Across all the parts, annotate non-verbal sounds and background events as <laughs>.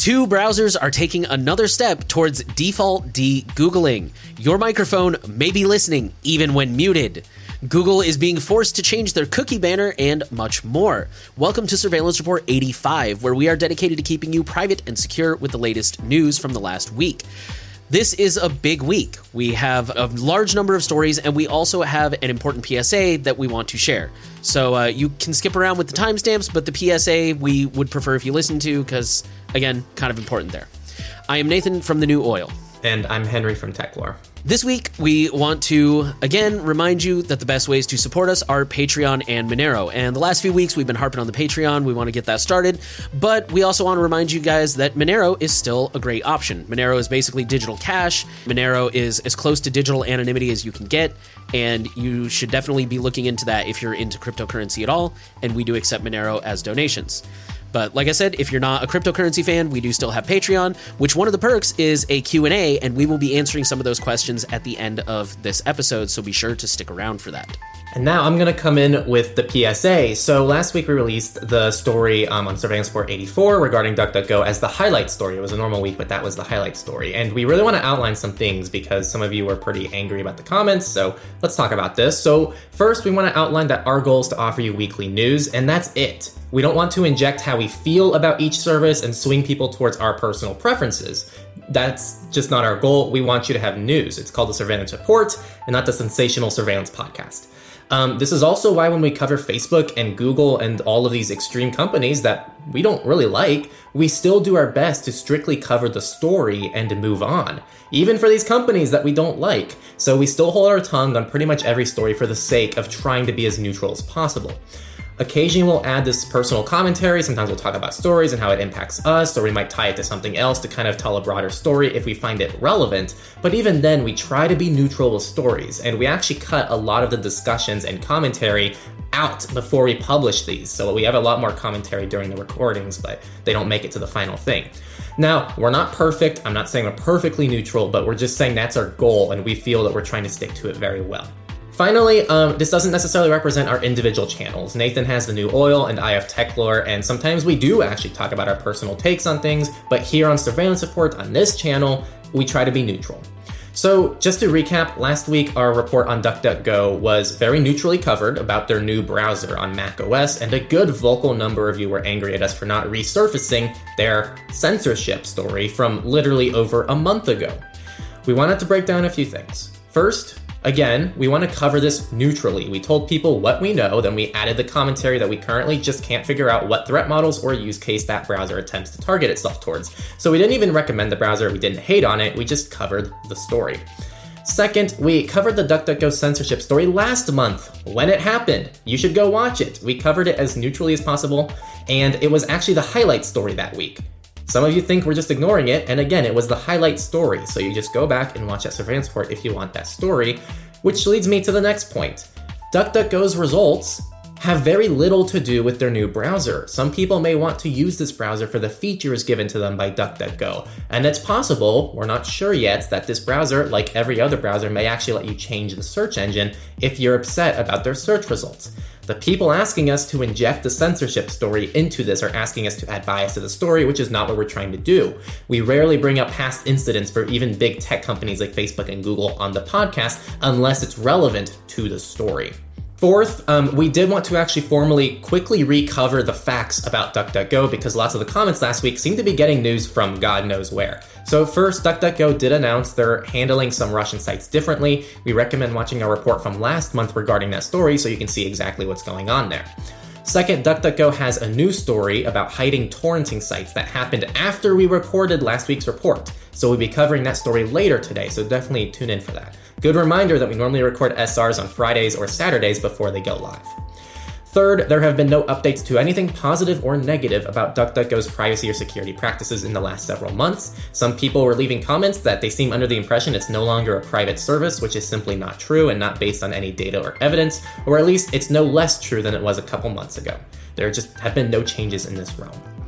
Two browsers are taking another step towards default de Googling. Your microphone may be listening even when muted. Google is being forced to change their cookie banner and much more. Welcome to Surveillance Report 85, where we are dedicated to keeping you private and secure with the latest news from the last week. This is a big week. We have a large number of stories, and we also have an important PSA that we want to share. So uh, you can skip around with the timestamps, but the PSA we would prefer if you listen to, because, again, kind of important there. I am Nathan from The New Oil. And I'm Henry from Techlore. This week, we want to again remind you that the best ways to support us are Patreon and Monero. And the last few weeks, we've been harping on the Patreon. We want to get that started. But we also want to remind you guys that Monero is still a great option. Monero is basically digital cash, Monero is as close to digital anonymity as you can get. And you should definitely be looking into that if you're into cryptocurrency at all. And we do accept Monero as donations. But like I said, if you're not a cryptocurrency fan, we do still have Patreon, which one of the perks is a Q&A and we will be answering some of those questions at the end of this episode, so be sure to stick around for that. And now I'm going to come in with the PSA. So last week we released the story um, on Surveillance Report 84 regarding DuckDuckGo as the highlight story. It was a normal week, but that was the highlight story. And we really want to outline some things because some of you were pretty angry about the comments. So let's talk about this. So first, we want to outline that our goal is to offer you weekly news, and that's it. We don't want to inject how we feel about each service and swing people towards our personal preferences. That's just not our goal. We want you to have news. It's called the Surveillance Report and not the Sensational Surveillance Podcast. Um, this is also why when we cover Facebook and Google and all of these extreme companies that we don't really like, we still do our best to strictly cover the story and to move on, even for these companies that we don't like. So we still hold our tongue on pretty much every story for the sake of trying to be as neutral as possible. Occasionally, we'll add this personal commentary. Sometimes we'll talk about stories and how it impacts us, or we might tie it to something else to kind of tell a broader story if we find it relevant. But even then, we try to be neutral with stories, and we actually cut a lot of the discussions and commentary out before we publish these. So we have a lot more commentary during the recordings, but they don't make it to the final thing. Now, we're not perfect. I'm not saying we're perfectly neutral, but we're just saying that's our goal, and we feel that we're trying to stick to it very well. Finally, um, this doesn't necessarily represent our individual channels. Nathan has the new oil, and I have Techlore, and sometimes we do actually talk about our personal takes on things, but here on Surveillance Report on this channel, we try to be neutral. So, just to recap, last week our report on DuckDuckGo was very neutrally covered about their new browser on macOS, and a good vocal number of you were angry at us for not resurfacing their censorship story from literally over a month ago. We wanted to break down a few things. First, Again, we want to cover this neutrally. We told people what we know, then we added the commentary that we currently just can't figure out what threat models or use case that browser attempts to target itself towards. So we didn't even recommend the browser, we didn't hate on it, we just covered the story. Second, we covered the DuckDuckGo censorship story last month when it happened. You should go watch it. We covered it as neutrally as possible, and it was actually the highlight story that week. Some of you think we're just ignoring it, and again, it was the highlight story, so you just go back and watch that surveillance report if you want that story, which leads me to the next point. DuckDuckGo's results have very little to do with their new browser. Some people may want to use this browser for the features given to them by DuckDuckGo, and it's possible, we're not sure yet, that this browser, like every other browser, may actually let you change the search engine if you're upset about their search results. The people asking us to inject the censorship story into this are asking us to add bias to the story, which is not what we're trying to do. We rarely bring up past incidents for even big tech companies like Facebook and Google on the podcast unless it's relevant to the story. Fourth, um, we did want to actually formally quickly recover the facts about DuckDuckGo because lots of the comments last week seemed to be getting news from God knows where. So, first, DuckDuckGo did announce they're handling some Russian sites differently. We recommend watching our report from last month regarding that story so you can see exactly what's going on there. Second, DuckDuckGo has a new story about hiding torrenting sites that happened after we recorded last week's report. So we'll be covering that story later today, so definitely tune in for that. Good reminder that we normally record SRs on Fridays or Saturdays before they go live. Third, there have been no updates to anything positive or negative about DuckDuckGo's privacy or security practices in the last several months. Some people were leaving comments that they seem under the impression it's no longer a private service, which is simply not true and not based on any data or evidence, or at least it's no less true than it was a couple months ago. There just have been no changes in this realm.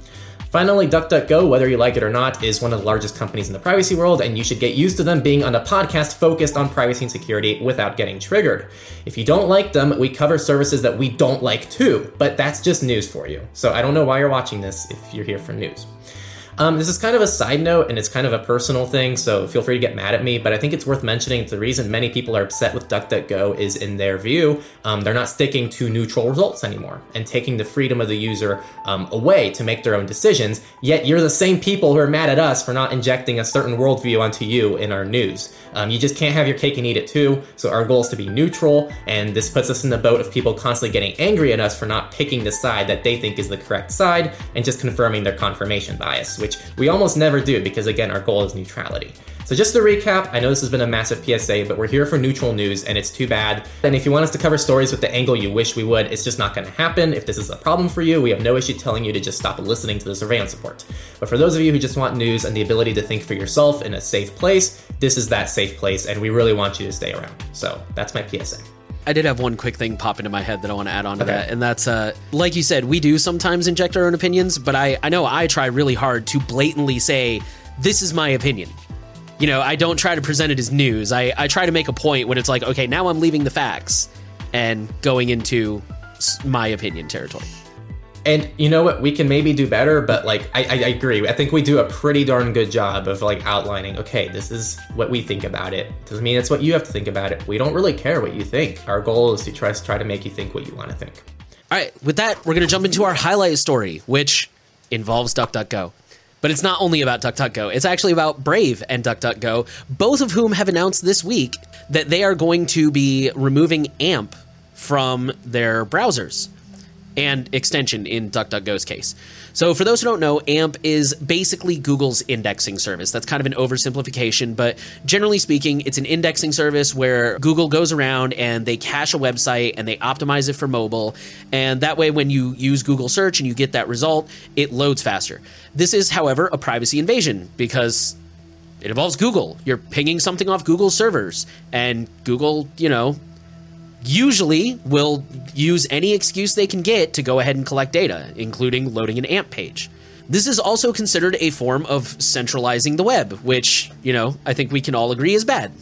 Finally, DuckDuckGo, whether you like it or not, is one of the largest companies in the privacy world, and you should get used to them being on a podcast focused on privacy and security without getting triggered. If you don't like them, we cover services that we don't like too, but that's just news for you. So I don't know why you're watching this if you're here for news. Um, this is kind of a side note and it's kind of a personal thing, so feel free to get mad at me. But I think it's worth mentioning the reason many people are upset with DuckDuckGo is, in their view, um, they're not sticking to neutral results anymore and taking the freedom of the user um, away to make their own decisions. Yet you're the same people who are mad at us for not injecting a certain worldview onto you in our news. Um, you just can't have your cake and eat it too. So our goal is to be neutral, and this puts us in the boat of people constantly getting angry at us for not picking the side that they think is the correct side and just confirming their confirmation bias, which we almost never do because again, our goal is neutrality. So just to recap, I know this has been a massive PSA, but we're here for neutral news and it's too bad. And if you want us to cover stories with the angle you wish we would, it's just not going to happen. If this is a problem for you, we have no issue telling you to just stop listening to the surveillance report. But for those of you who just want news and the ability to think for yourself in a safe place, this is that safe place and we really want you to stay around. So that's my PSA. I did have one quick thing pop into my head that I want to add on to okay. that, and that's uh, like you said, we do sometimes inject our own opinions, but I, I know I try really hard to blatantly say, this is my opinion you know, I don't try to present it as news. I, I try to make a point when it's like, okay, now I'm leaving the facts and going into my opinion territory. And you know what? We can maybe do better, but like I, I, agree. I think we do a pretty darn good job of like outlining. Okay, this is what we think about it. Doesn't mean it's what you have to think about it. We don't really care what you think. Our goal is to try try to make you think what you want to think. All right. With that, we're gonna jump into our highlight story, which involves DuckDuckGo. But it's not only about DuckDuckGo, it's actually about Brave and DuckDuckGo, both of whom have announced this week that they are going to be removing AMP from their browsers and extension in DuckDuckGo's case. So, for those who don't know, AMP is basically Google's indexing service. That's kind of an oversimplification, but generally speaking, it's an indexing service where Google goes around and they cache a website and they optimize it for mobile. And that way, when you use Google search and you get that result, it loads faster. This is, however, a privacy invasion because it involves Google. You're pinging something off Google's servers, and Google, you know, usually will use any excuse they can get to go ahead and collect data, including loading an AMP page. This is also considered a form of centralizing the web, which, you know, I think we can all agree is bad.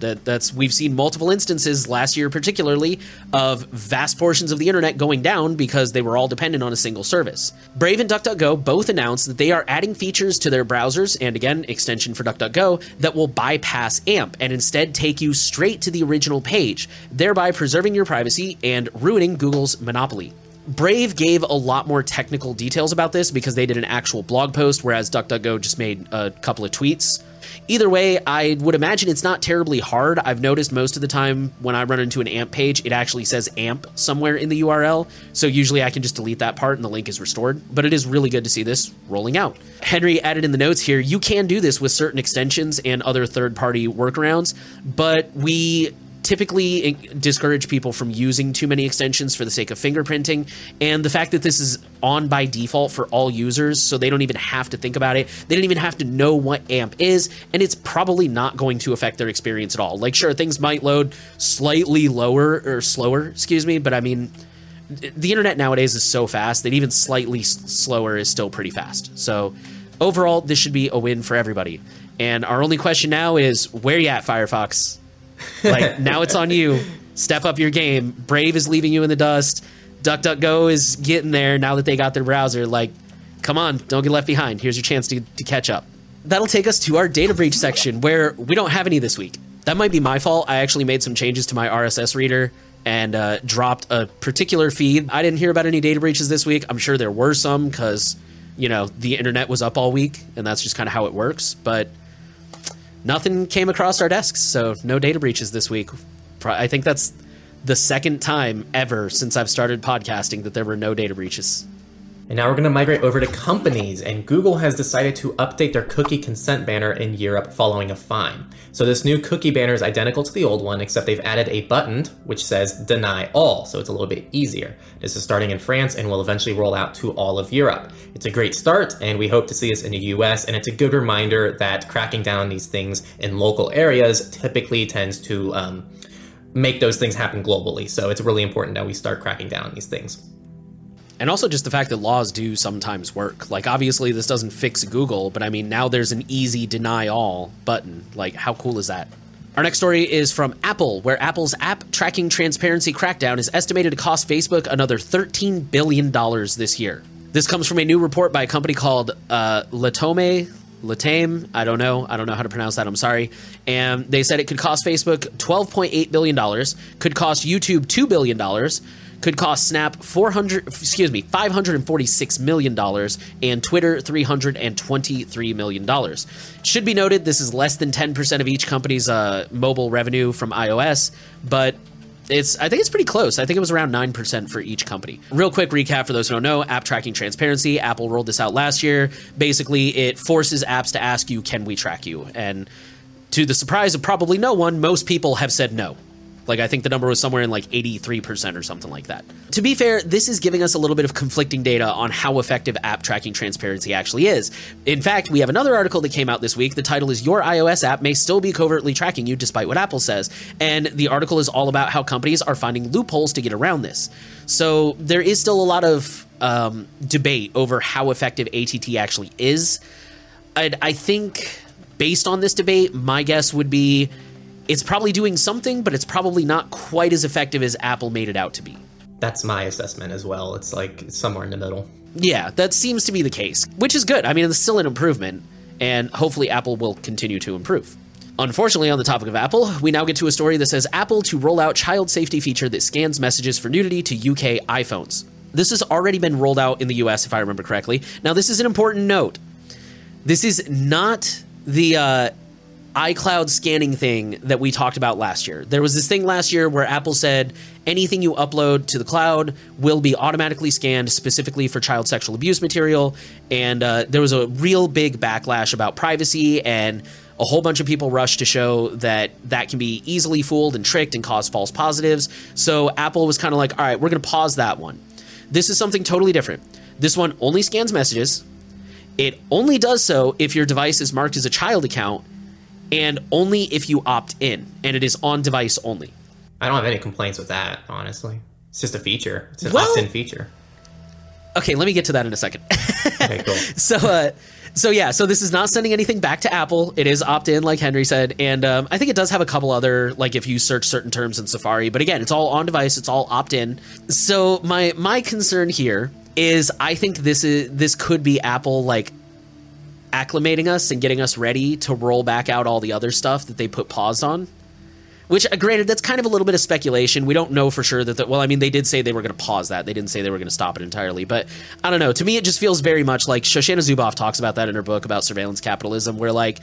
That that's we've seen multiple instances last year, particularly of vast portions of the internet going down because they were all dependent on a single service. Brave and DuckDuckGo both announced that they are adding features to their browsers and again extension for DuckDuckGo that will bypass AMP and instead take you straight to the original page, thereby preserving your privacy and ruining Google's monopoly. Brave gave a lot more technical details about this because they did an actual blog post, whereas DuckDuckGo just made a couple of tweets. Either way, I would imagine it's not terribly hard. I've noticed most of the time when I run into an AMP page, it actually says AMP somewhere in the URL. So usually I can just delete that part and the link is restored. But it is really good to see this rolling out. Henry added in the notes here you can do this with certain extensions and other third party workarounds, but we typically discourage people from using too many extensions for the sake of fingerprinting. And the fact that this is on by default for all users, so they don't even have to think about it, they don't even have to know what AMP is, and it's probably not going to affect their experience at all. Like, sure, things might load slightly lower or slower, excuse me, but I mean, the internet nowadays is so fast that even slightly slower is still pretty fast. So, overall, this should be a win for everybody. And our only question now is where you at, Firefox? Like now it's on you. Step up your game. Brave is leaving you in the dust. DuckDuckGo is getting there now that they got their browser. Like, come on, don't get left behind. Here's your chance to, to catch up. That'll take us to our data breach section where we don't have any this week. That might be my fault. I actually made some changes to my RSS reader and uh, dropped a particular feed. I didn't hear about any data breaches this week. I'm sure there were some because, you know, the internet was up all week and that's just kind of how it works. But nothing came across our desks, so no data breaches this week. I think that's the second time ever since I've started podcasting that there were no data breaches. And now we're going to migrate over to companies, and Google has decided to update their cookie consent banner in Europe following a fine. So this new cookie banner is identical to the old one, except they've added a button which says deny all, so it's a little bit easier. This is starting in France and will eventually roll out to all of Europe. It's a great start, and we hope to see this in the US, and it's a good reminder that cracking down on these things in local areas typically tends to um, make those things happen globally. So it's really important that we start cracking down on these things and also just the fact that laws do sometimes work. Like, obviously, this doesn't fix Google, but I mean, now there's an easy deny all button. Like, how cool is that? Our next story is from Apple, where Apple's app tracking transparency crackdown is estimated to cost Facebook another $13 billion this year. This comes from a new report by a company called uh, Latome. Latame, I don't know. I don't know how to pronounce that. I'm sorry. And they said it could cost Facebook $12.8 billion, could cost YouTube $2 billion, could cost Snap 400 excuse me 546 million dollars and Twitter 323 million dollars. Should be noted this is less than 10% of each company's uh, mobile revenue from iOS, but it's I think it's pretty close. I think it was around 9% for each company. Real quick recap for those who don't know, app tracking transparency. Apple rolled this out last year. Basically, it forces apps to ask you, "Can we track you?" And to the surprise of probably no one, most people have said no. Like I think the number was somewhere in like 83% or something like that. To be fair, this is giving us a little bit of conflicting data on how effective app tracking transparency actually is. In fact, we have another article that came out this week. The title is Your iOS app may still be covertly tracking you despite what Apple says. And the article is all about how companies are finding loopholes to get around this. So there is still a lot of um, debate over how effective ATT actually is. i I think based on this debate, my guess would be it's probably doing something, but it's probably not quite as effective as Apple made it out to be. That's my assessment as well. It's like somewhere in the middle. Yeah, that seems to be the case, which is good. I mean, it's still an improvement, and hopefully Apple will continue to improve. Unfortunately, on the topic of Apple, we now get to a story that says Apple to roll out child safety feature that scans messages for nudity to UK iPhones. This has already been rolled out in the US, if I remember correctly. Now, this is an important note. This is not the uh, iCloud scanning thing that we talked about last year. There was this thing last year where Apple said anything you upload to the cloud will be automatically scanned specifically for child sexual abuse material. And uh, there was a real big backlash about privacy, and a whole bunch of people rushed to show that that can be easily fooled and tricked and cause false positives. So Apple was kind of like, all right, we're going to pause that one. This is something totally different. This one only scans messages. It only does so if your device is marked as a child account and only if you opt in, and it is on device only. I don't have any complaints with that, honestly. It's just a feature. It's an well, opt-in feature. Okay, let me get to that in a second. <laughs> okay, cool. <laughs> So, uh, so yeah, so this is not sending anything back to Apple. It is opt-in, like Henry said, and um, I think it does have a couple other, like if you search certain terms in Safari. But again, it's all on device. It's all opt-in. So my my concern here is, I think this is this could be Apple like acclimating us and getting us ready to roll back out all the other stuff that they put pause on. Which, uh, granted, that's kind of a little bit of speculation. We don't know for sure that. The, well, I mean, they did say they were going to pause that. They didn't say they were going to stop it entirely. But I don't know. To me, it just feels very much like Shoshana Zuboff talks about that in her book about surveillance capitalism, where like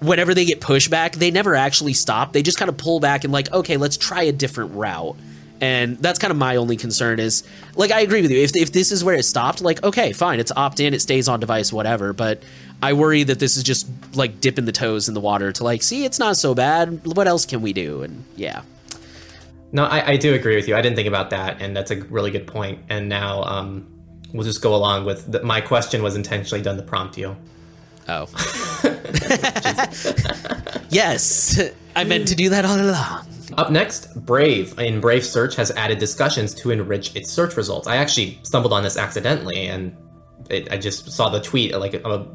whenever they get pushback, they never actually stop. They just kind of pull back and like, okay, let's try a different route. And that's kind of my only concern is like I agree with you. If if this is where it stopped, like okay, fine, it's opt in, it stays on device, whatever. But I worry that this is just like dipping the toes in the water to like, see, it's not so bad. What else can we do? And yeah. No, I, I do agree with you. I didn't think about that, and that's a really good point. And now um, we'll just go along with the, my question was intentionally done to prompt you. Oh. <laughs> yes, I meant to do that all along. Up next, Brave in Brave Search has added discussions to enrich its search results. I actually stumbled on this accidentally, and it, I just saw the tweet like a,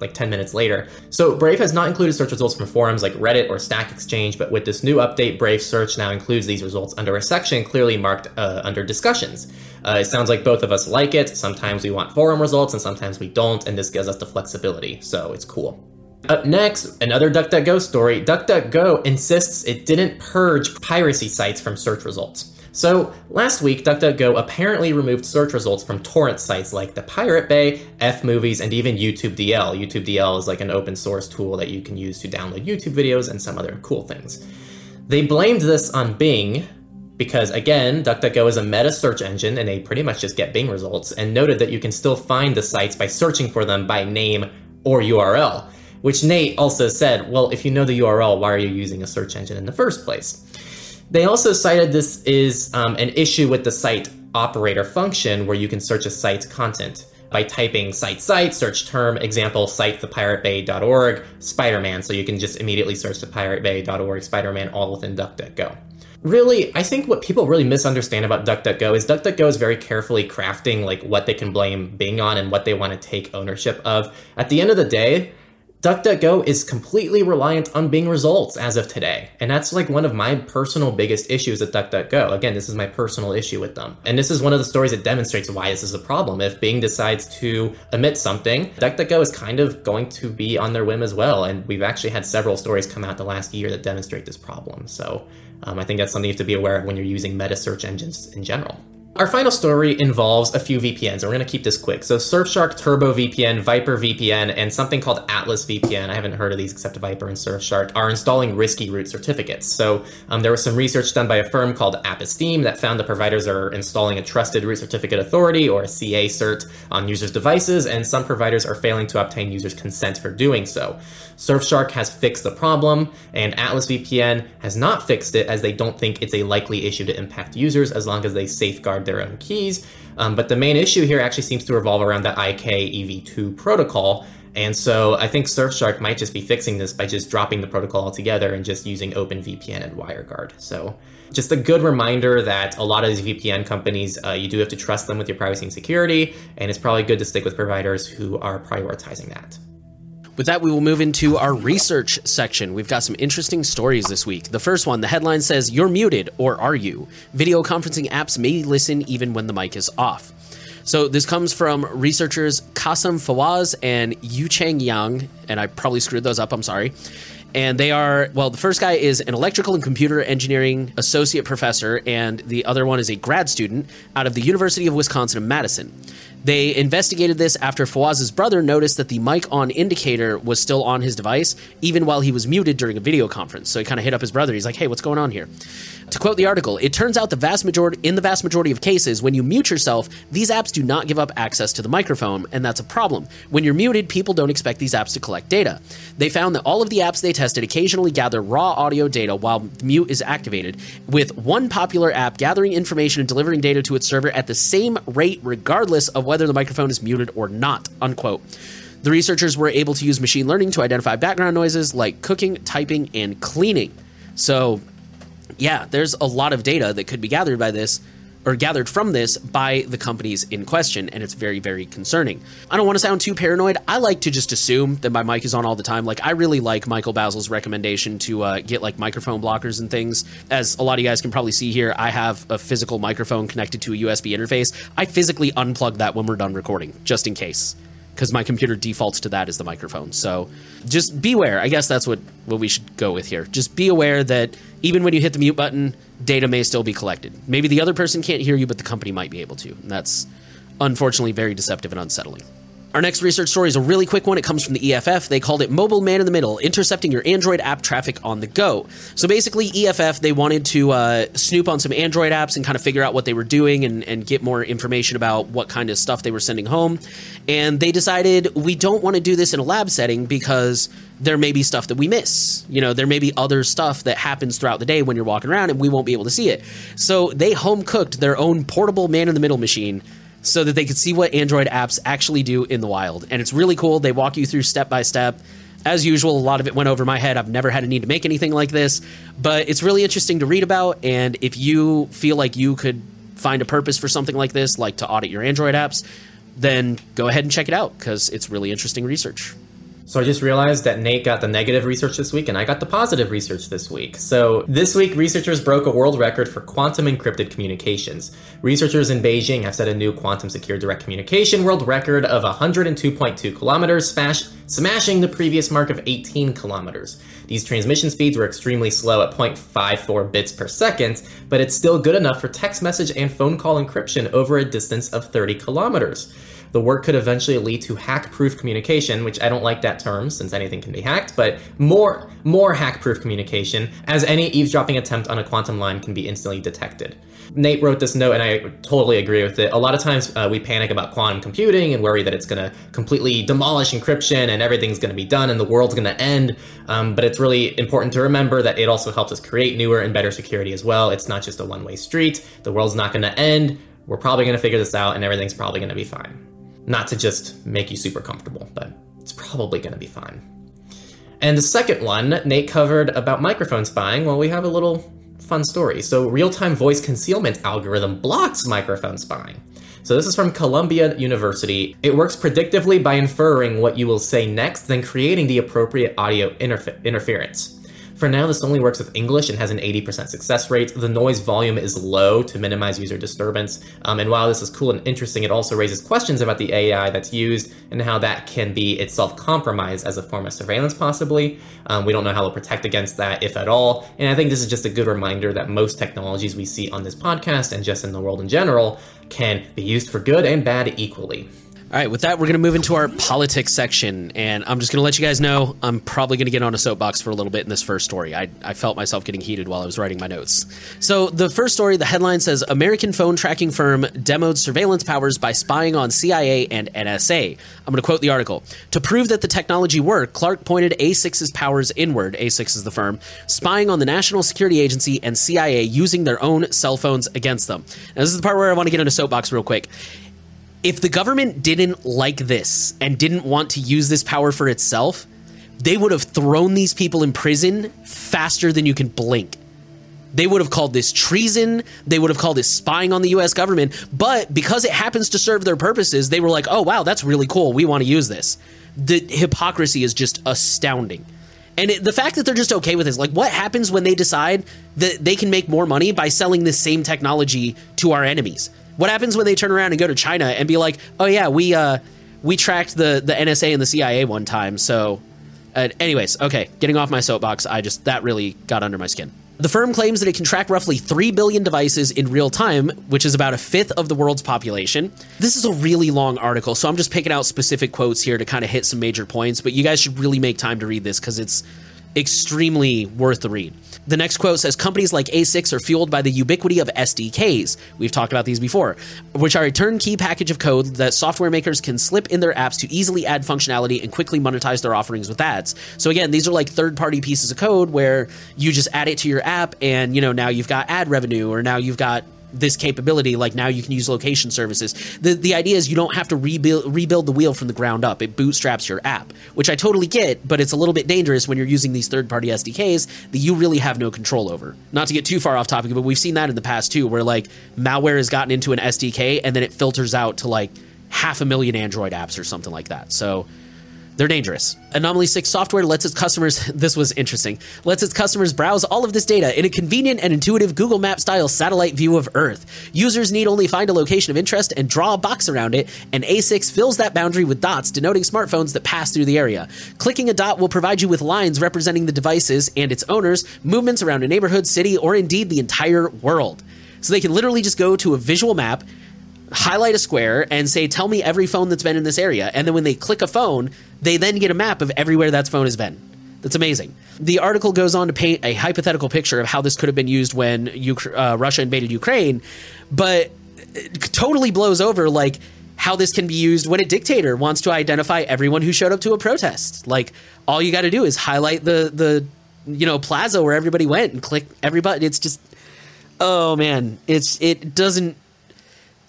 like 10 minutes later. So Brave has not included search results from forums like Reddit or Stack Exchange, but with this new update, Brave Search now includes these results under a section clearly marked uh, under discussions. Uh, it sounds like both of us like it. Sometimes we want forum results and sometimes we don't, and this gives us the flexibility, so it's cool. Up next, another DuckDuckGo story. DuckDuckGo insists it didn't purge piracy sites from search results. So, last week, DuckDuckGo apparently removed search results from torrent sites like the Pirate Bay, FMovies, and even YouTube DL. YouTube DL is like an open source tool that you can use to download YouTube videos and some other cool things. They blamed this on Bing because, again, DuckDuckGo is a meta search engine and they pretty much just get Bing results, and noted that you can still find the sites by searching for them by name or URL. Which Nate also said, well, if you know the URL, why are you using a search engine in the first place? They also cited this is um, an issue with the site operator function where you can search a site's content by typing site site, search term, example, site thepiratebay.org, Spider-Man. So you can just immediately search thepiratebay.org, Spider-Man, all within DuckDuckGo. Really, I think what people really misunderstand about DuckDuckGo is DuckDuckGo is very carefully crafting like what they can blame Bing on and what they want to take ownership of. At the end of the day, DuckDuckGo is completely reliant on Bing results as of today. And that's like one of my personal biggest issues with DuckDuckGo. Again, this is my personal issue with them. And this is one of the stories that demonstrates why this is a problem. If Bing decides to omit something, DuckDuckGo is kind of going to be on their whim as well. And we've actually had several stories come out the last year that demonstrate this problem. So um, I think that's something you have to be aware of when you're using meta search engines in general. Our final story involves a few VPNs, and we're going to keep this quick. So, Surfshark Turbo VPN, VyprVPN, and something called Atlas VPN, I haven't heard of these except Vypr and Surfshark, are installing risky root certificates. So, um, there was some research done by a firm called Apisteme that found the providers are installing a Trusted Root Certificate Authority, or a CA cert, on users' devices, and some providers are failing to obtain users' consent for doing so. Surfshark has fixed the problem, and Atlas VPN has not fixed it as they don't think it's a likely issue to impact users as long as they safeguard their own keys. Um, but the main issue here actually seems to revolve around the IKEv2 protocol. And so I think Surfshark might just be fixing this by just dropping the protocol altogether and just using OpenVPN and WireGuard. So just a good reminder that a lot of these VPN companies, uh, you do have to trust them with your privacy and security, and it's probably good to stick with providers who are prioritizing that. With that, we will move into our research section. We've got some interesting stories this week. The first one, the headline says, You're muted, or are you? Video conferencing apps may listen even when the mic is off. So this comes from researchers Kassem Fawaz and Yucheng Yang, and I probably screwed those up, I'm sorry. And they are, well, the first guy is an electrical and computer engineering associate professor, and the other one is a grad student out of the University of Wisconsin in Madison. They investigated this after Fawaz's brother noticed that the mic on indicator was still on his device, even while he was muted during a video conference. So he kind of hit up his brother. He's like, hey, what's going on here? To quote the article, it turns out the vast majority in the vast majority of cases, when you mute yourself, these apps do not give up access to the microphone, and that's a problem. When you're muted, people don't expect these apps to collect data. They found that all of the apps they tested occasionally gather raw audio data while mute is activated, with one popular app gathering information and delivering data to its server at the same rate regardless of whether the microphone is muted or not. Unquote. The researchers were able to use machine learning to identify background noises like cooking, typing, and cleaning. So yeah, there's a lot of data that could be gathered by this or gathered from this by the companies in question, and it's very, very concerning. I don't want to sound too paranoid. I like to just assume that my mic is on all the time. Like, I really like Michael Bazzell's recommendation to uh, get like microphone blockers and things. As a lot of you guys can probably see here, I have a physical microphone connected to a USB interface. I physically unplug that when we're done recording, just in case because my computer defaults to that as the microphone. So just beware. I guess that's what, what we should go with here. Just be aware that even when you hit the mute button, data may still be collected. Maybe the other person can't hear you, but the company might be able to. And that's unfortunately very deceptive and unsettling. Our next research story is a really quick one. It comes from the EFF. They called it Mobile Man in the Middle, intercepting your Android app traffic on the go. So basically, EFF, they wanted to uh, snoop on some Android apps and kind of figure out what they were doing and, and get more information about what kind of stuff they were sending home. And they decided we don't want to do this in a lab setting because there may be stuff that we miss. You know, there may be other stuff that happens throughout the day when you're walking around and we won't be able to see it. So they home cooked their own portable man in the middle machine so that they could see what Android apps actually do in the wild. And it's really cool. They walk you through step by step. As usual, a lot of it went over my head. I've never had a need to make anything like this, but it's really interesting to read about. And if you feel like you could find a purpose for something like this, like to audit your Android apps, then go ahead and check it out because it's really interesting research. So I just realized that Nate got the negative research this week and I got the positive research this week. So this week, researchers broke a world record for quantum encrypted communications. Researchers in Beijing have set a new quantum secure direct communication world record of 102.2 kilometers, smash, smashing the previous mark of 18 kilometers. These transmission speeds were extremely slow at 0.54 bits per second, but it's still good enough for text message and phone call encryption over a distance of 30 kilometers. The work could eventually lead to hack-proof communication, which I don't like that term since anything can be hacked, but more more hack-proof communication, as any eavesdropping attempt on a quantum line can be instantly detected. Nate wrote this note, and I totally agree with it. A lot of times uh, we panic about quantum computing and worry that it's going to completely demolish encryption and everything's going to be done and the world's going to end. Um, but it's really important to remember that it also helps us create newer and better security as well. It's not just a one way street. The world's not going to end. We're probably going to figure this out, and everything's probably going to be fine. Not to just make you super comfortable, but it's probably going to be fine. And the second one, Nate covered about microphone spying. Well, we have a little fun story. So, real time voice concealment algorithm blocks microphone spying. So this is from Columbia University. It works predictively by inferring what you will say next, then creating the appropriate audio interfe- interference. For now, this only works with English and has an 80% success rate. The noise volume is low to minimize user disturbance. Um, and while this is cool and interesting, it also raises questions about the AI that's used and how that can be itself compromised as a form of surveillance, possibly. Um, we don't know how to protect against that, if at all. And I think this is just a good reminder that most technologies we see on this podcast and just in the world in general can be used for good and bad equally. All right, with that, we're going to move into our politics section. And I'm just going to let you guys know I'm probably going to get on a soapbox for a little bit in this first story. I, I felt myself getting heated while I was writing my notes. So, the first story, the headline says American phone tracking firm demoed surveillance powers by spying on CIA and NSA. I'm going to quote the article. To prove that the technology worked, Clark pointed A6's powers inward, A6 is the firm, spying on the National Security Agency and CIA using their own cell phones against them. Now, this is the part where I want to get into soapbox real quick if the government didn't like this and didn't want to use this power for itself, they would have thrown these people in prison faster than you can blink. They would have called this treason. They would have called this spying on the US government. But because it happens to serve their purposes, they were like, oh, wow, that's really cool. We want to use this. The hypocrisy is just astounding. And it, the fact that they're just okay with this, like, what happens when they decide that they can make more money by selling this same technology to our enemies? What happens when they turn around and go to China and be like, "Oh yeah, we uh we tracked the the NSA and the CIA one time." So, uh, anyways, okay, getting off my soapbox, I just that really got under my skin. The firm claims that it can track roughly 3 billion devices in real time, which is about a fifth of the world's population. This is a really long article, so I'm just picking out specific quotes here to kind of hit some major points, but you guys should really make time to read this because it's extremely worth the read. The next quote says companies like A6 are fueled by the ubiquity of SDKs. We've talked about these before, which are a turnkey package of code that software makers can slip in their apps to easily add functionality and quickly monetize their offerings with ads. So again, these are like third-party pieces of code where you just add it to your app and, you know, now you've got ad revenue or now you've got this capability like now you can use location services. The the idea is you don't have to rebuild rebuild the wheel from the ground up. It bootstraps your app which i totally get but it's a little bit dangerous when you're using these third party sdks that you really have no control over. Not to get too far off topic but we've seen that in the past too where like malware has gotten into an sdk and then it filters out to like half a million android apps or something like that. So they're dangerous. Anomaly 6 software lets its customers, <laughs> this was interesting, lets its customers browse all of this data in a convenient and intuitive Google Map style satellite view of Earth. Users need only find a location of interest and draw a box around it, and A6 fills that boundary with dots denoting smartphones that pass through the area. Clicking a dot will provide you with lines representing the devices and its owners, movements around a neighborhood, city, or indeed the entire world. So they can literally just go to a visual map, highlight a square and say, Tell me every phone that's been in this area. And then when they click a phone, they then get a map of everywhere that phone has been. That's amazing. The article goes on to paint a hypothetical picture of how this could have been used when uh, Russia invaded Ukraine, but it totally blows over like how this can be used when a dictator wants to identify everyone who showed up to a protest. Like all you got to do is highlight the the you know plaza where everybody went and click every button. It's just oh man, it's it doesn't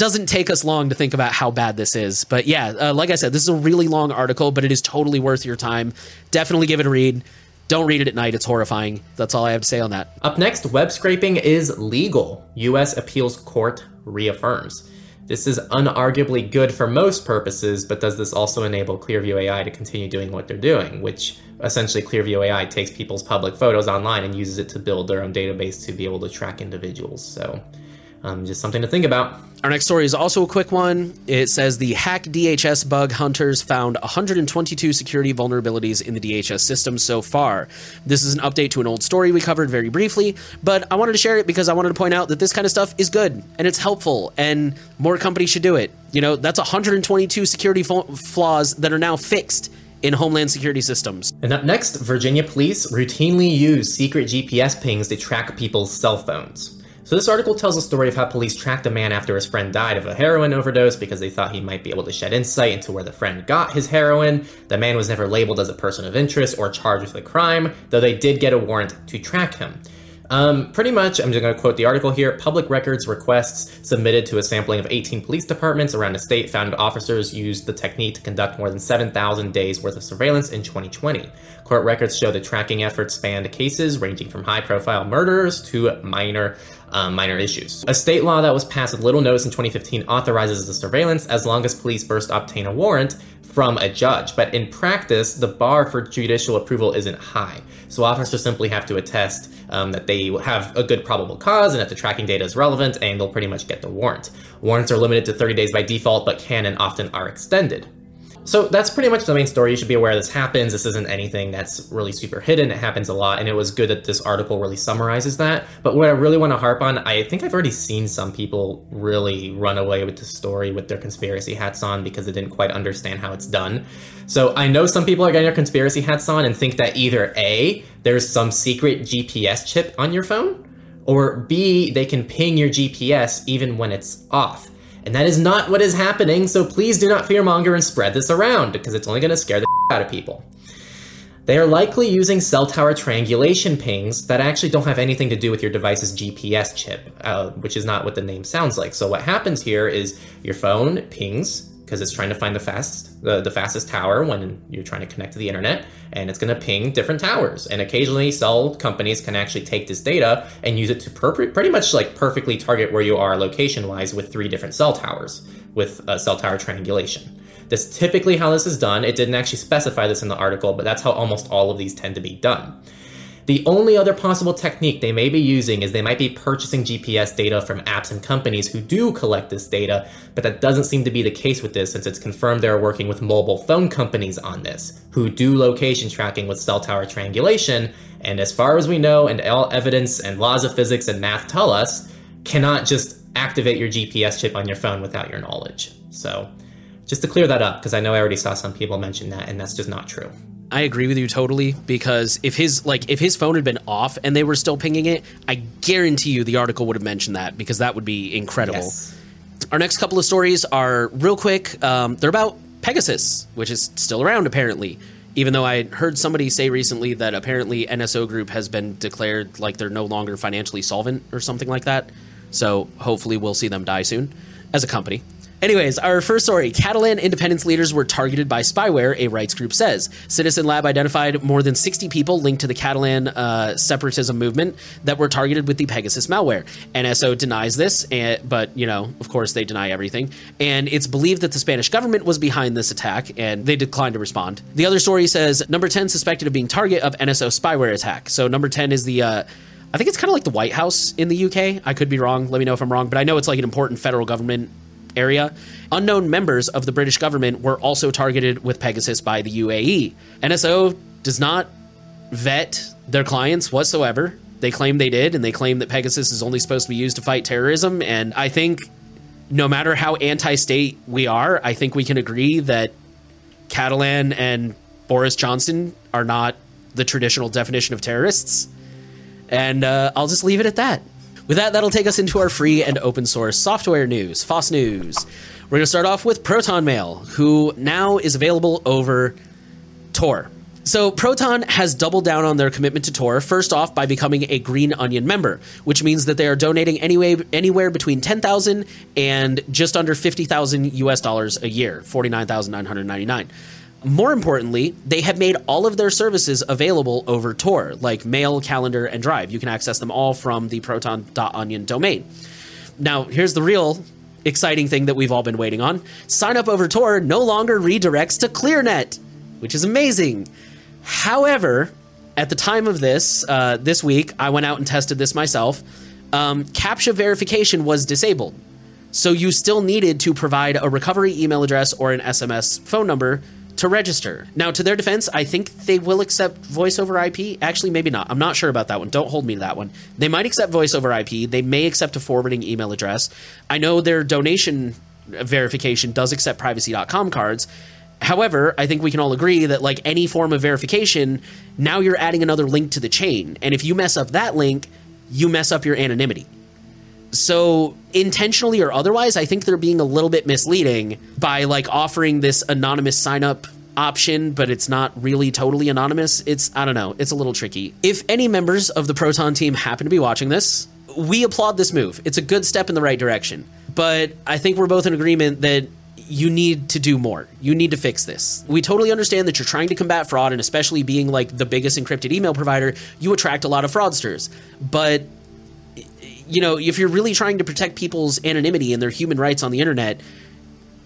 doesn't take us long to think about how bad this is. But yeah, uh, like I said, this is a really long article, but it is totally worth your time. Definitely give it a read. Don't read it at night. It's horrifying. That's all I have to say on that. Up next, web scraping is legal. U.S. Appeals Court reaffirms. This is unarguably good for most purposes, but does this also enable Clearview AI to continue doing what they're doing, which essentially Clearview AI takes people's public photos online and uses it to build their own database to be able to track individuals. So um, just something to think about. Our next story is also a quick one. It says the hack DHS bug hunters found 122 security vulnerabilities in the DHS system so far. This is an update to an old story we covered very briefly, but I wanted to share it because I wanted to point out that this kind of stuff is good and it's helpful and more companies should do it. You know, that's 122 security flaws that are now fixed in Homeland Security systems. And up next, Virginia police routinely use secret GPS pings to track people's cell phones. So this article tells a story of how police tracked a man after his friend died of a heroin overdose because they thought he might be able to shed insight into where the friend got his heroin. The man was never labeled as a person of interest or charged with a crime, though they did get a warrant to track him. Um, pretty much, I'm just going to quote the article here. Public records requests submitted to a sampling of 18 police departments around the state found officers used the technique to conduct more than 7,000 days worth of surveillance in 2020. Court records show the tracking efforts spanned cases ranging from high profile murders to minor um, minor issues. A state law that was passed with little notice in 2015 authorizes the surveillance as long as police first obtain a warrant from a judge. But in practice, the bar for judicial approval isn't high. So officers simply have to attest um, that they have a good probable cause and that the tracking data is relevant, and they'll pretty much get the warrant. Warrants are limited to 30 days by default, but can and often are extended. So that's pretty much the main story. You should be aware this happens. This isn't anything that's really super hidden. It happens a lot, and it was good that this article really summarizes that. But what I really want to harp on, I think I've already seen some people really run away with the story with their conspiracy hats on because they didn't quite understand how it's done. So I know some people are getting their conspiracy hats on and think that either A, there's some secret GPS chip on your phone, or B, they can ping your GPS even when it's off. And that is not what is happening, so please do not fearmonger and spread this around, because it's only going to scare the <laughs> out of people. They are likely using cell tower triangulation pings that actually don't have anything to do with your device's GPS chip, uh, which is not what the name sounds like. So what happens here is your phone pings because it's trying to find the fast the, the fastest tower when you're trying to connect to the internet and it's going to ping different towers. And occasionally cell companies can actually take this data and use it to per- pretty much like perfectly target where you are location wise with three different cell towers with cell tower triangulation. That's typically how this is done. It didn't actually specify this in the article but that's how almost all of these tend to be done the only other possible technique they may be using is they might be purchasing GPS data from apps and companies who do collect this data, but that doesn't seem to be the case with this since it's confirmed they're working with mobile phone companies on this, who do location tracking with cell tower triangulation, and as far as we know, and all evidence and laws of physics and math tell us, cannot just activate your GPS chip on your phone without your knowledge. So, just to clear that up, because I know I already saw some people mention that, and that's just not true. I agree with you totally because if his like if his phone had been off and they were still pinging it, I guarantee you the article would have mentioned that because that would be incredible. Yes. Our next couple of stories are real quick. Um, they're about Pegasus, which is still around apparently. Even though I heard somebody say recently that apparently NSO Group has been declared like they're no longer financially solvent or something like that. So hopefully we'll see them die soon as a company. Anyways, our first story Catalan independence leaders were targeted by spyware, a rights group says. Citizen Lab identified more than 60 people linked to the Catalan uh, separatism movement that were targeted with the Pegasus malware. NSO denies this, and, but, you know, of course, they deny everything. And it's believed that the Spanish government was behind this attack, and they declined to respond. The other story says number 10 suspected of being target of NSO spyware attack. So, number 10 is the. Uh, I think it's kind of like the White House in the UK. I could be wrong. Let me know if I'm wrong, but I know it's like an important federal government area. Unknown members of the British government were also targeted with Pegasus by the UAE. NSO does not vet their clients whatsoever. They claim they did, and they claim that Pegasus is only supposed to be used to fight terrorism. And I think no matter how anti state we are, I think we can agree that Catalan and Boris Johnson are not the traditional definition of terrorists. And uh, I'll just leave it at that. With that, that'll take us into our free and open source software news, FOSS News. We're going to start off with Proton Mail, who now is available over Tor. So, Proton has doubled down on their commitment to Tor, first off by becoming a Green Onion member, which means that they are donating anyway, anywhere between 10,000 and just under 50,000 US dollars a year, 49,999. More importantly, they have made all of their services available over Tor, like Mail, Calendar, and Drive. You can access them all from the proton.onion domain. Now, here's the real exciting thing that we've all been waiting on. Sign up over Tor no longer redirects to ClearNet, which is amazing. However, at the time of this, uh, this week, I went out and tested this myself. Um, CAPTCHA verification was disabled. So you still needed to provide a recovery email address or an SMS phone number to register. Now, to their defense, I think they will accept voice over IP. Actually, maybe not. I'm not sure about that one. Don't hold me to that one. They might accept voice over IP. They may accept a forwarding email address. I know their donation verification does accept privacy.com cards. However, I think we can all agree that, like any form of verification, now you're adding another link to the chain. And if you mess up that link, you mess up your anonymity. So, intentionally or otherwise, I think they're being a little bit misleading by like offering this anonymous sign up option, but it's not really totally anonymous. It's, I don't know, it's a little tricky. If any members of the Proton team happen to be watching this, we applaud this move. It's a good step in the right direction. But I think we're both in agreement that you need to do more. You need to fix this. We totally understand that you're trying to combat fraud, and especially being like the biggest encrypted email provider, you attract a lot of fraudsters. But you know, if you're really trying to protect people's anonymity and their human rights on the internet,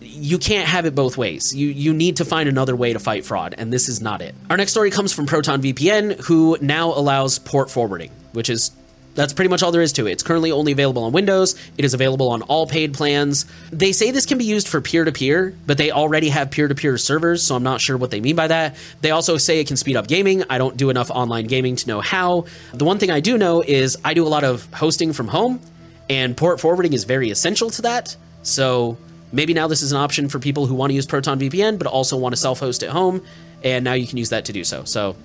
you can't have it both ways. You you need to find another way to fight fraud, and this is not it. Our next story comes from Proton VPN, who now allows port forwarding, which is that's pretty much all there is to it. It's currently only available on Windows. It is available on all paid plans. They say this can be used for peer to peer, but they already have peer to peer servers, so I'm not sure what they mean by that. They also say it can speed up gaming. I don't do enough online gaming to know how. The one thing I do know is I do a lot of hosting from home, and port forwarding is very essential to that. So maybe now this is an option for people who want to use Proton VPN, but also want to self host at home, and now you can use that to do so. So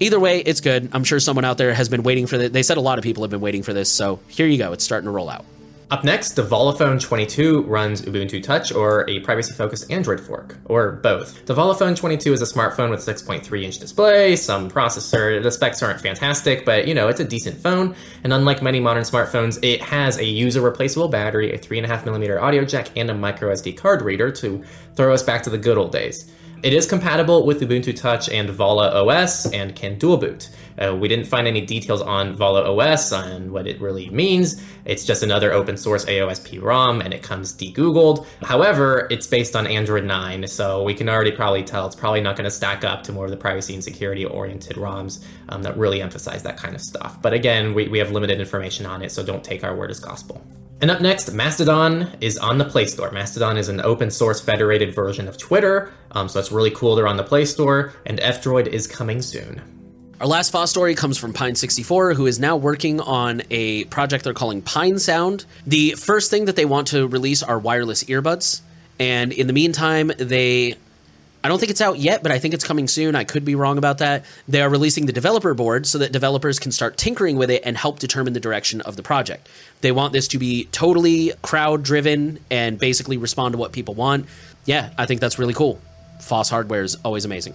either way, it's good. I'm sure someone out there has been waiting for this. They said a lot of people have been waiting for this. So here you go. It's starting to roll out. Up next, the Volla Phone 22 runs Ubuntu Touch or a privacy focused Android fork, or both. The Volla Phone 22 is a smartphone with 6.3 inch display, some processor. The specs aren't fantastic, but you know, it's a decent phone. And unlike many modern smartphones, it has a user replaceable battery, a 3.5mm audio jack, and a micro SD card reader to throw us back to the good old days. It is compatible with Ubuntu Touch and Volla OS and can dual boot. Uh, we didn't find any details on Volla OS and what it really means. It's just another open source AOSP ROM and it comes de-googled. However, it's based on Android 9, so we can already probably tell it's probably not going to stack up to more of the privacy and security oriented ROMs um, that really emphasize that kind of stuff. But again, we, we have limited information on it, so don't take our word as gospel. And up next, Mastodon is on the Play Store. Mastodon is an open source federated version of Twitter, um, so it's really cool they're on the Play Store, and F-Droid is coming soon. Our last FOSS story comes from Pine64, who is now working on a project they're calling Pine Sound. The first thing that they want to release are wireless earbuds, and in the meantime, they I don't think it's out yet, but I think it's coming soon. I could be wrong about that. They are releasing the developer board so that developers can start tinkering with it and help determine the direction of the project. They want this to be totally crowd driven and basically respond to what people want. Yeah, I think that's really cool. FOSS hardware is always amazing.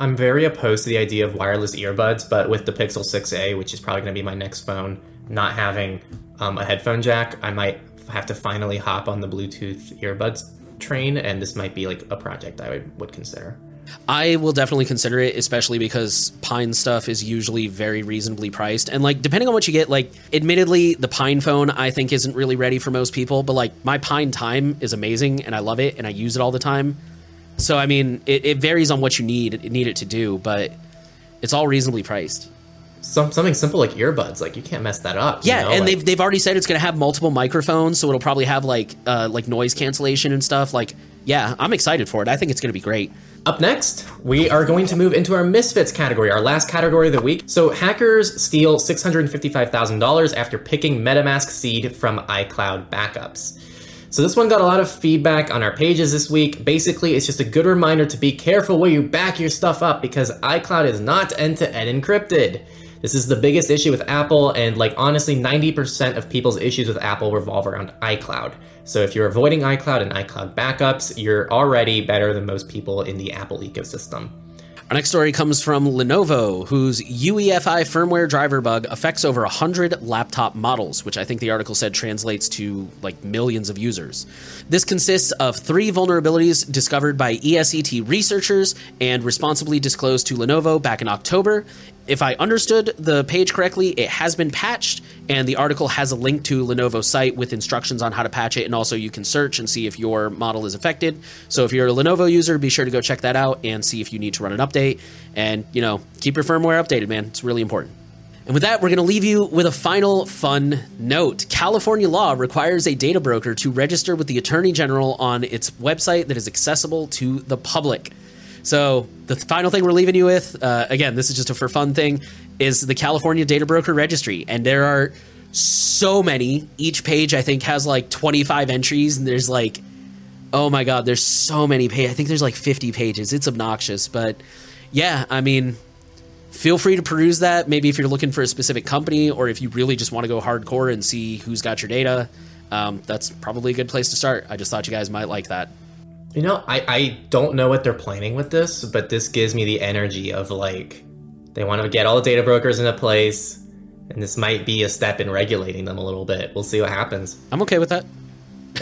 I'm very opposed to the idea of wireless earbuds, but with the Pixel 6a, which is probably going to be my next phone, not having um, a headphone jack, I might have to finally hop on the Bluetooth earbuds train, and this might be like a project I would, would consider. I will definitely consider it, especially because Pine stuff is usually very reasonably priced. And like, depending on what you get, like, admittedly, the PinePhone I think isn't really ready for most people, but like, my PineTime is amazing and I love it and I use it all the time. So, I mean, it, it varies on what you need, need it to do, but it's all reasonably priced. Some, something simple like earbuds, like you can't mess that up. Yeah, you know? and like, they've they've already said it's going to have multiple microphones, so it'll probably have like uh, like noise cancellation and stuff. Like, yeah, I'm excited for it. I think it's going to be great. Up next, we are going to move into our Misfits category, our last category of the week. So, hackers steal $655,000 after picking MetaMask seed from iCloud backups. So, this one got a lot of feedback on our pages this week. Basically, it's just a good reminder to be careful where you back your stuff up because iCloud is not end to end encrypted. This is the biggest issue with Apple, and like honestly, 90% of people's issues with Apple revolve around iCloud. So if you're avoiding iCloud and iCloud backups, you're already better than most people in the Apple ecosystem. Our next story comes from Lenovo, whose UEFI firmware driver bug affects over 100 laptop models, which I think the article said translates to like millions of users. This consists of three vulnerabilities discovered by ESET researchers and responsibly disclosed to Lenovo back in October. If I understood the page correctly, it has been patched, and the article has a link to Lenovo's site with instructions on how to patch it, and also you can search and see if your model is affected. So if you're a Lenovo user, be sure to go check that out and see if you need to run an update. And, you know, keep your firmware updated, man. It's really important. And with that, we're going to leave you with a final fun note. California law requires a data broker to register with the Attorney General on its website that is accessible to the public. So the final thing we're leaving you with, uh, again, this is just a for fun thing, is the California Data Broker Registry, and there are so many. Each page I think has like 25 entries, and there's like, oh my god, there's so many pages. I think there's like 50 pages. It's obnoxious, but yeah, I mean, feel free to peruse that. Maybe if you're looking for a specific company, or if you really just want to go hardcore and see who's got your data. Um, that's probably a good place to start. I just thought you guys might like that. You know, I, I don't know what they're planning with this, but this gives me the energy of like they want to get all the data brokers into place, and this might be a step in regulating them a little bit. We'll see what happens. I'm okay with that.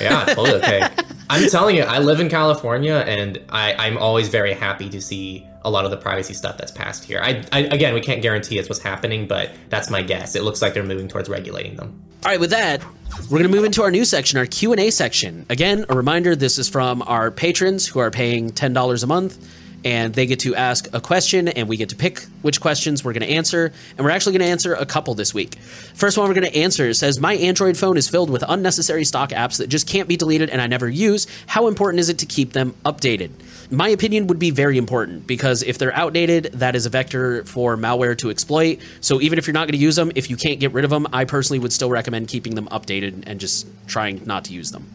Yeah, totally okay. <laughs> I'm telling you, I live in California, and I, I'm always very happy to see a lot of the privacy stuff that's passed here. I, I again, we can't guarantee it's what's happening, but that's my guess. It looks like they're moving towards regulating them. All right, with that, we're going to move into our new section, our Q&A section. Again, a reminder, this is from our patrons who are paying $10 a month and they get to ask a question and we get to pick which questions we're going to answer and we're actually going to answer a couple this week. First one we're going to answer says my android phone is filled with unnecessary stock apps that just can't be deleted and i never use. How important is it to keep them updated? My opinion would be very important because if they're outdated that is a vector for malware to exploit. So even if you're not going to use them if you can't get rid of them i personally would still recommend keeping them updated and just trying not to use them.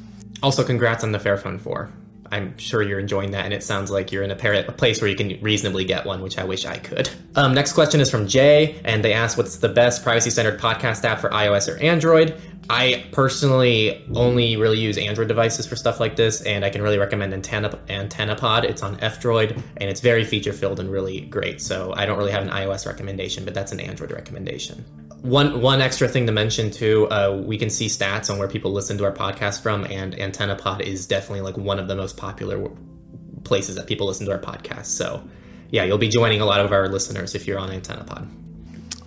Also congrats on the fairphone 4 I'm sure you're enjoying that, and it sounds like you're in a, a place where you can reasonably get one, which I wish I could. Um, next question is from Jay, and they ask, "What's the best privacy-centered podcast app for iOS or Android?" I personally only really use Android devices for stuff like this, and I can really recommend Antenna AntennaPod. It's on F-Droid, and it's very feature-filled and really great. So I don't really have an iOS recommendation, but that's an Android recommendation. One one extra thing to mention too, uh, we can see stats on where people listen to our podcast from, and AntennaPod is definitely like one of the most popular places that people listen to our podcast. So, yeah, you'll be joining a lot of our listeners if you're on AntennaPod.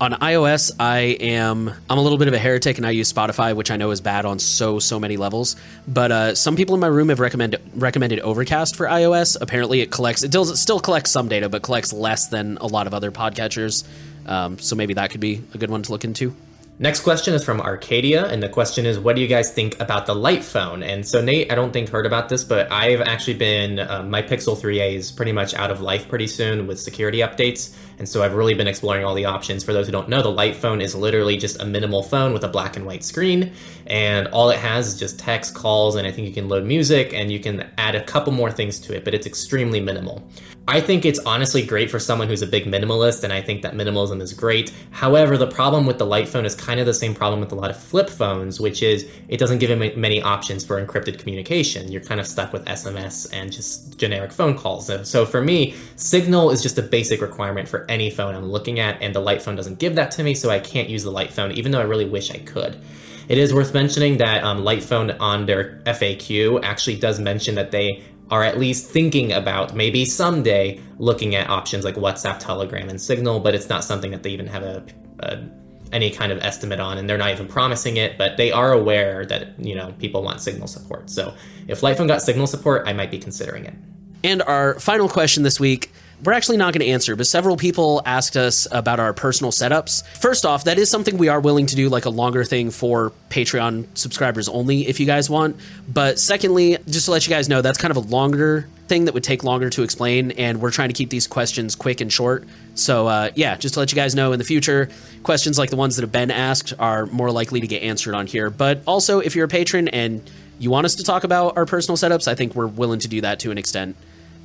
On iOS, I am I'm a little bit of a heretic, and I use Spotify, which I know is bad on so so many levels. But uh, some people in my room have recommended recommended Overcast for iOS. Apparently, it collects it does, it still collects some data, but collects less than a lot of other podcatchers. Um, so maybe that could be a good one to look into. Next question is from Arcadia, and the question is, "What do you guys think about the Light phone?" And so Nate, I don't think heard about this, but I've actually been uh, my Pixel 3a is pretty much out of life pretty soon with security updates, and so I've really been exploring all the options. For those who don't know, the Light phone is literally just a minimal phone with a black and white screen, and all it has is just text, calls, and I think you can load music, and you can add a couple more things to it, but it's extremely minimal. I think it's honestly great for someone who's a big minimalist, and I think that minimalism is great. However, the problem with the light phone is kind of the same problem with a lot of flip phones, which is it doesn't give many options for encrypted communication. You're kind of stuck with SMS and just generic phone calls. So for me, Signal is just a basic requirement for any phone I'm looking at, and the light phone doesn't give that to me, so I can't use the light phone, even though I really wish I could. It is worth mentioning that um, Light Phone on their FAQ actually does mention that they are at least thinking about maybe someday looking at options like WhatsApp, Telegram, and Signal, but it's not something that they even have a, a any kind of estimate on, and they're not even promising it. But they are aware that you know people want Signal support. So if Lightphone got Signal support, I might be considering it. And our final question this week we're actually not going to answer, but several people asked us about our personal setups. First off, that is something we are willing to do, like a longer thing for Patreon subscribers only, if you guys want. But secondly, just to let you guys know, that's kind of a longer thing that would take longer to explain, and we're trying to keep these questions quick and short. So, uh, yeah, just to let you guys know in the future, questions like the ones that have been asked are more likely to get answered on here. But also, if you're a patron and you want us to talk about our personal setups, I think we're willing to do that to an extent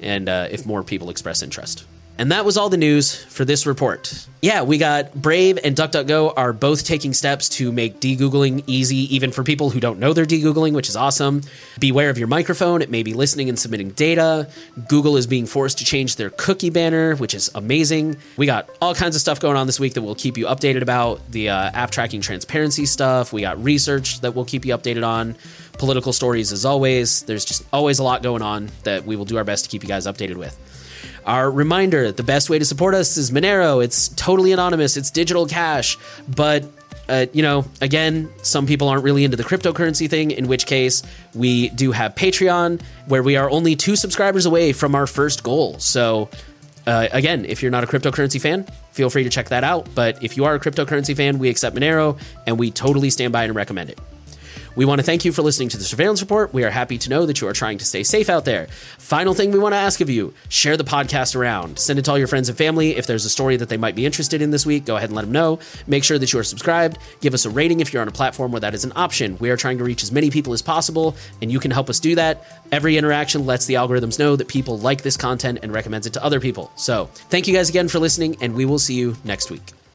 and uh, if more people express interest. And that was all the news for this report. Yeah, we got Brave and DuckDuckGo are both taking steps to make degoogling easy, even for people who don't know they're degoogling, which is awesome. Beware of your microphone, it may be listening and submitting data. Google is being forced to change their cookie banner, which is amazing. We got all kinds of stuff going on this week that we'll keep you updated about the uh, app tracking transparency stuff. We got research that we'll keep you updated on political stories as always. There's just always a lot going on that we will do our best to keep you guys updated with. Our reminder the best way to support us is Monero. It's totally anonymous, it's digital cash. But, uh, you know, again, some people aren't really into the cryptocurrency thing, in which case we do have Patreon, where we are only two subscribers away from our first goal. So, uh, again, if you're not a cryptocurrency fan, feel free to check that out. But if you are a cryptocurrency fan, we accept Monero and we totally stand by and recommend it. We want to thank you for listening to the surveillance report. We are happy to know that you are trying to stay safe out there. Final thing we want to ask of you share the podcast around. Send it to all your friends and family. If there's a story that they might be interested in this week, go ahead and let them know. Make sure that you are subscribed. Give us a rating if you're on a platform where that is an option. We are trying to reach as many people as possible, and you can help us do that. Every interaction lets the algorithms know that people like this content and recommends it to other people. So, thank you guys again for listening, and we will see you next week.